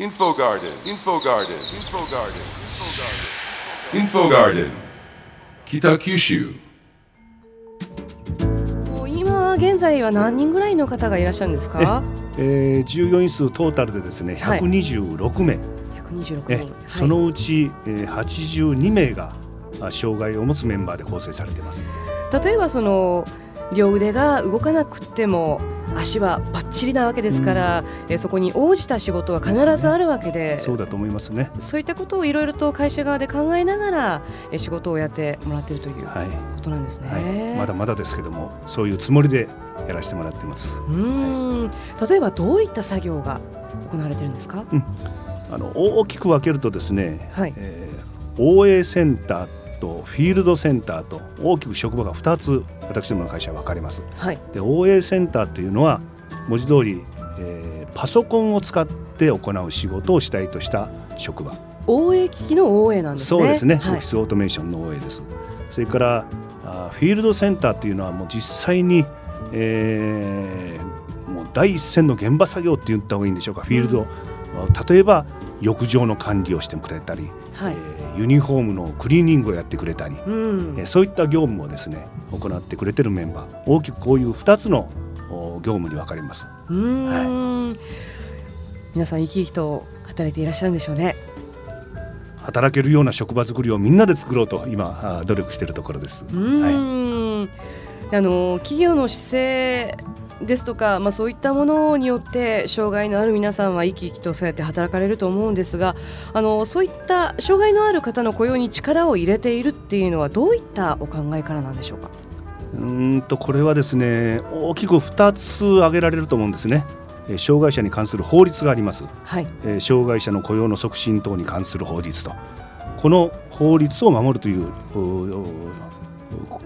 Info Garden, Info Garden, Info Garden, Info Garden, 北九州今現在は何人ぐらいの方がいらっしゃるんですか？えー、従業員数トータルでですねはい。126名、126え人、はい。そのうち、えー、82名があ障害を持つメンバーで構成されています。例えばその両腕が動かなくても足はバッチリなわけですから、えそこに応じた仕事は必ずあるわけでそうだと思いますね。そういったことをいろいろと会社側で考えながらえ仕事をやってもらっているというはい、ことなんですね。はい、まだまだですけども、そういうつもりでやらせてもらっています。うーん。例えばどういった作業が行われてるんですか、あの大きく分けるとですね、はい。えー、OA センターとフィールドセンターと大きく職場が2つ私どもの会社は分かれます。はいで OA センターというのは文字通り、えーパソコンを使って行う仕事をしたいとした職場。応援機器の応援なんですね。そうですね、はいオフィスオートメーションの OA です。それからあフィールドセンターっていうのはもう実際に、えーもう第一線の現場作業って言った方がいいんでしょうかフィールド、例えば浴場の管理をしてくれたり、はいえーユニフォームのクリーニングをやってくれたり、うんえーそういった業務をですね行ってくれてるメンバー大きくこういう2つのお業務に分かれます。うーん、皆さん生き生きと働いていらっしゃるんでしょうね。働けるような職場作りをみんなで作ろうと今努力しているところです。うーん、あの企業の姿勢ですとか、まあ、そういったものによって障害のある皆さんは生き生きとそうやって働かれると思うんですがあのそういった障害のある方の雇用に力を入れているっていうのはどういったお考えからなんでしょうか？うーんとこれはですね大きく2つ挙げられると思うんですね。えー障害者に関する法律があります、はい、えー障害者の雇用の促進等に関する法律とこの法律を守るという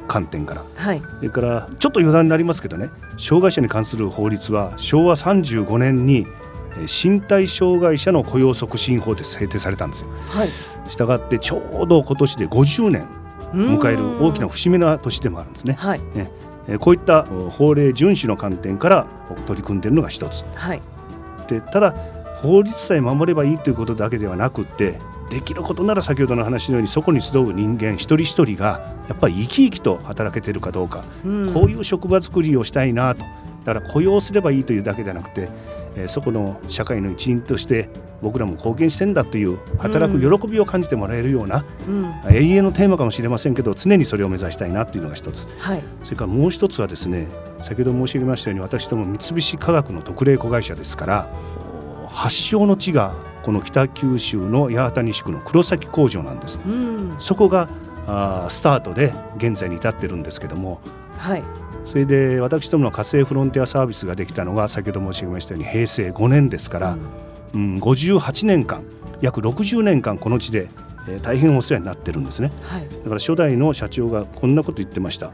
観点から。はい、それからちょっと余談になりますけどね。障害者に関する法律は昭和35年にえー身体障害者の雇用促進法で制定されたんですよ。はい、したがってちょうど今年で50年迎える大きなな節目な年でもあるんですね。はい、えーこういったお法令遵守の観点から取り組んでいるのが一つ。はい、でただ法律さえ守ればいいということだけではなくってできることなら先ほどの話のようにそこに集う人間一人一人がやっぱり生き生きと働けているかどうか、うん。こういう職場作りをしたいなと。だから雇用すればいいというだけではなくて、えーそこの社会の一員として僕らも貢献してんだという働く喜びを感じてもらえるような、うん、永遠のテーマかもしれませんけど常にそれを目指したいなというのが一つ。はい、それからもう一つはですね先ほど申し上げましたように私ども三菱化学の特例子会社ですからお発祥の地がこの北九州の八幡西区の黒崎工場なんです。うん、そこがあースタートで現在に至ってるんですけども。はい、それで私どもの火星フロンティアサービスができたのが先ほど申し上げましたように平成5年ですから、うん、58年間約60年間この地で、えー大変お世話になってるんですね。はい、だから初代の社長がこんなこと言ってました。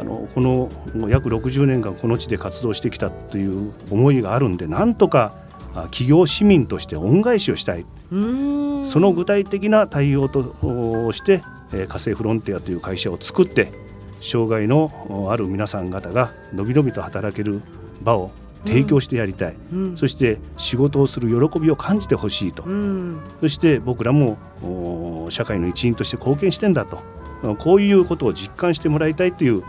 あのこの約60年間この地で活動してきたという思いがあるんでなんとかあ企業市民として恩返しをしたい、その具体的な対応とおして、えー火星フロンティアという会社を作って障害のおある皆さん方がのびのびと働ける場を提供してやりたい、うん、そして仕事をする喜びを感じてほしいと、うん、そして僕らもお社会の一員として貢献してんだと。こういうことを実感してもらいたいという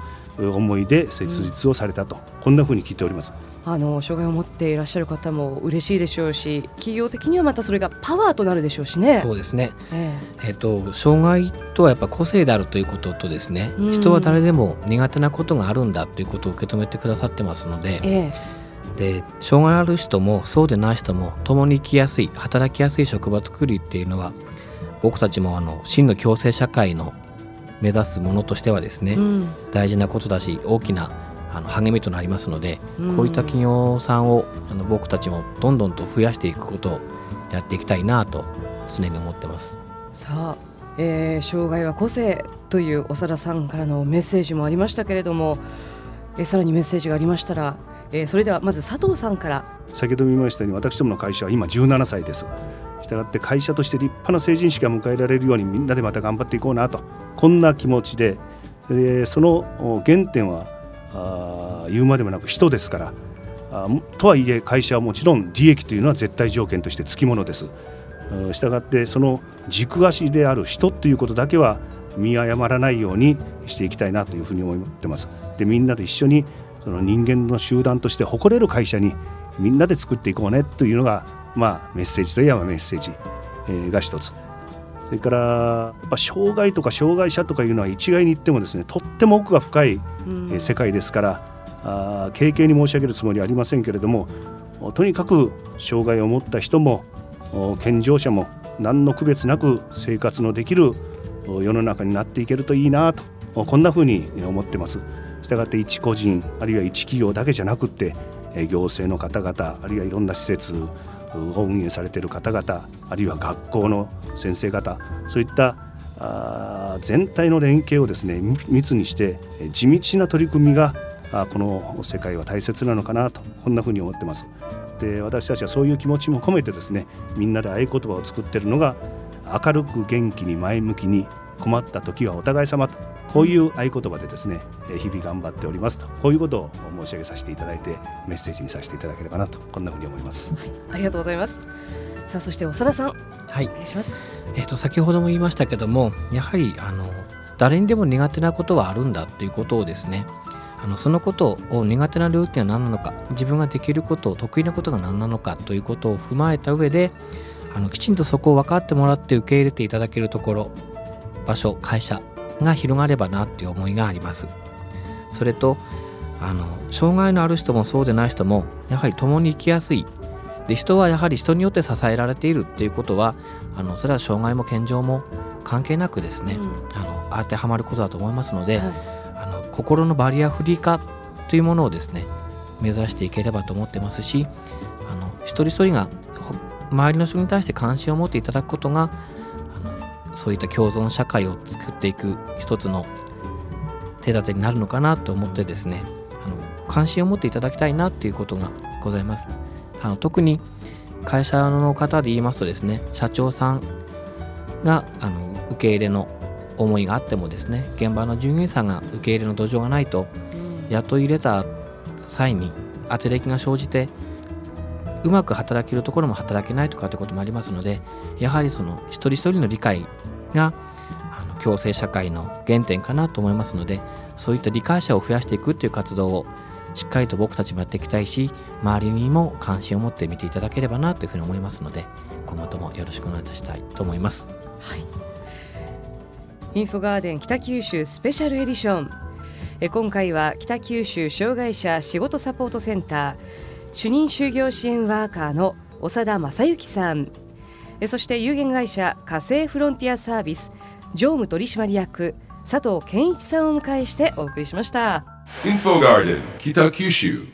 思いで設立をされたと、こんなふうに聞いております。あの障害を持っていらっしゃる方も嬉しいでしょうし企業的にはまたそれがパワーとなるでしょうしね。そうですね、ええ。っと障害とはやっぱ個性であるということとですね、うん。人は誰でも苦手なことがあるんだということを受け止めてくださってますのでええ。で障害ある人もそうでない人も共に生きやすい働きやすい職場作りっていうのは僕たちもあの真の共生社会の目指すものとしてはですね、えうん大事なことだし大きなあの励みとなりますので、うんこういった企業さんをあの僕たちもどんどんと増やしていくことをやっていきたいなと常に思ってます。さあ、えー障害は個性という長田さんからのメッセージもありましたけれども、えーさらにメッセージがありましたら、えーそれではまず佐藤さんから先ほども言いましたように私どもの会社は今17歳です。したがって会社として立派な成人式が迎えられるようにみんなでまた頑張っていこうなとこんな気持ちででその原点はあ言うまでもなく人ですからあとはいえ会社はもちろん利益というのは絶対条件としてつきものです。したがってその軸足である人ということだけは見誤らないようにしていきたいなというふうに思ってます。でみんなで一緒にその人間の集団として誇れる会社にみんなで作っていこうねというのが、まあ、メッセージといえばメッセージ、えー、が一つ。それからやっぱ障害とか障害者とかいうのは一概に言ってもですねとっても奥が深い、え世界ですから、あ軽々に申し上げるつもりはありませんけれどもとにかく障害を持った人も健常者も何の区別なく生活のできる世の中になっていけるといいなとこんなふうに思ってます。したがって一個人あるいは一企業だけじゃなくって行政の方々あるいはいろんな施設を運営されている方々あるいは学校の先生方そういったあ全体の連携をですね密にして地道な取り組みがこの世界は大切なのかなとこんなふうに思ってます。で私たちはそういう気持ちも込めてですねみんなで合言葉を作ってるのが明るく元気に前向きに困った時はお互い様とこういう合言葉でですね日々頑張っておりますとこういうことを申し上げさせていただいてメッセージにさせていただければなとこんなふうに思います、はい、ありがとうございます。さあそして長田さんはい。お願いします。えっ、ー、と先ほども言いましたけどもやはりあの誰にでも苦手なことはあるんだということをですねあのそのことを苦手な領域は何なのか自分ができること得意なことが何なのかということを踏まえた上であのきちんとそこを分かってもらって受け入れていただけるところ場所会社が広がればなっていう思いがあります。それとあの障害のある人もそうでない人もやはり共に生きやすい。で人はやはり人によって支えられているっていうことはあのそれは障害も健常も関係なくですね、うん、あの当てはまることだと思いますので、はい、あの心のバリアフリー化というものをですね目指していければと思ってますしあの一人一人が周りの人に対して関心を持っていただくことがそういった共存社会を作っていく一つの手立てになるのかなと思ってですねあの関心を持っていただきたいなっていうことがございます。あの特に会社の方で言いますとですね社長さんがあの受け入れの思いがあってもですね現場の従業員さんが受け入れの土壌がないと雇い入れた際に圧力が生じてうまく働けるところも働けないとかということもありますのでやはりその一人一人の理解があの共生社会の原点かなと思いますのでそういった理解者を増やしていくっていう活動をしっかりと僕たちもやっていきたいし周りにも関心を持って見ていただければなというふうに思いますので今後ともよろしくお願いいたしたいと思います。はい、インフォガーデン北九州スペシャルエディションえ今回は北九州障害者仕事サポートセンター主任就業支援ワーカーの長田正幸さんそして有限会社火星フロンティアサービス常務取締役佐藤健一さんをお迎えしてお送りしました。インフォガーデン北九州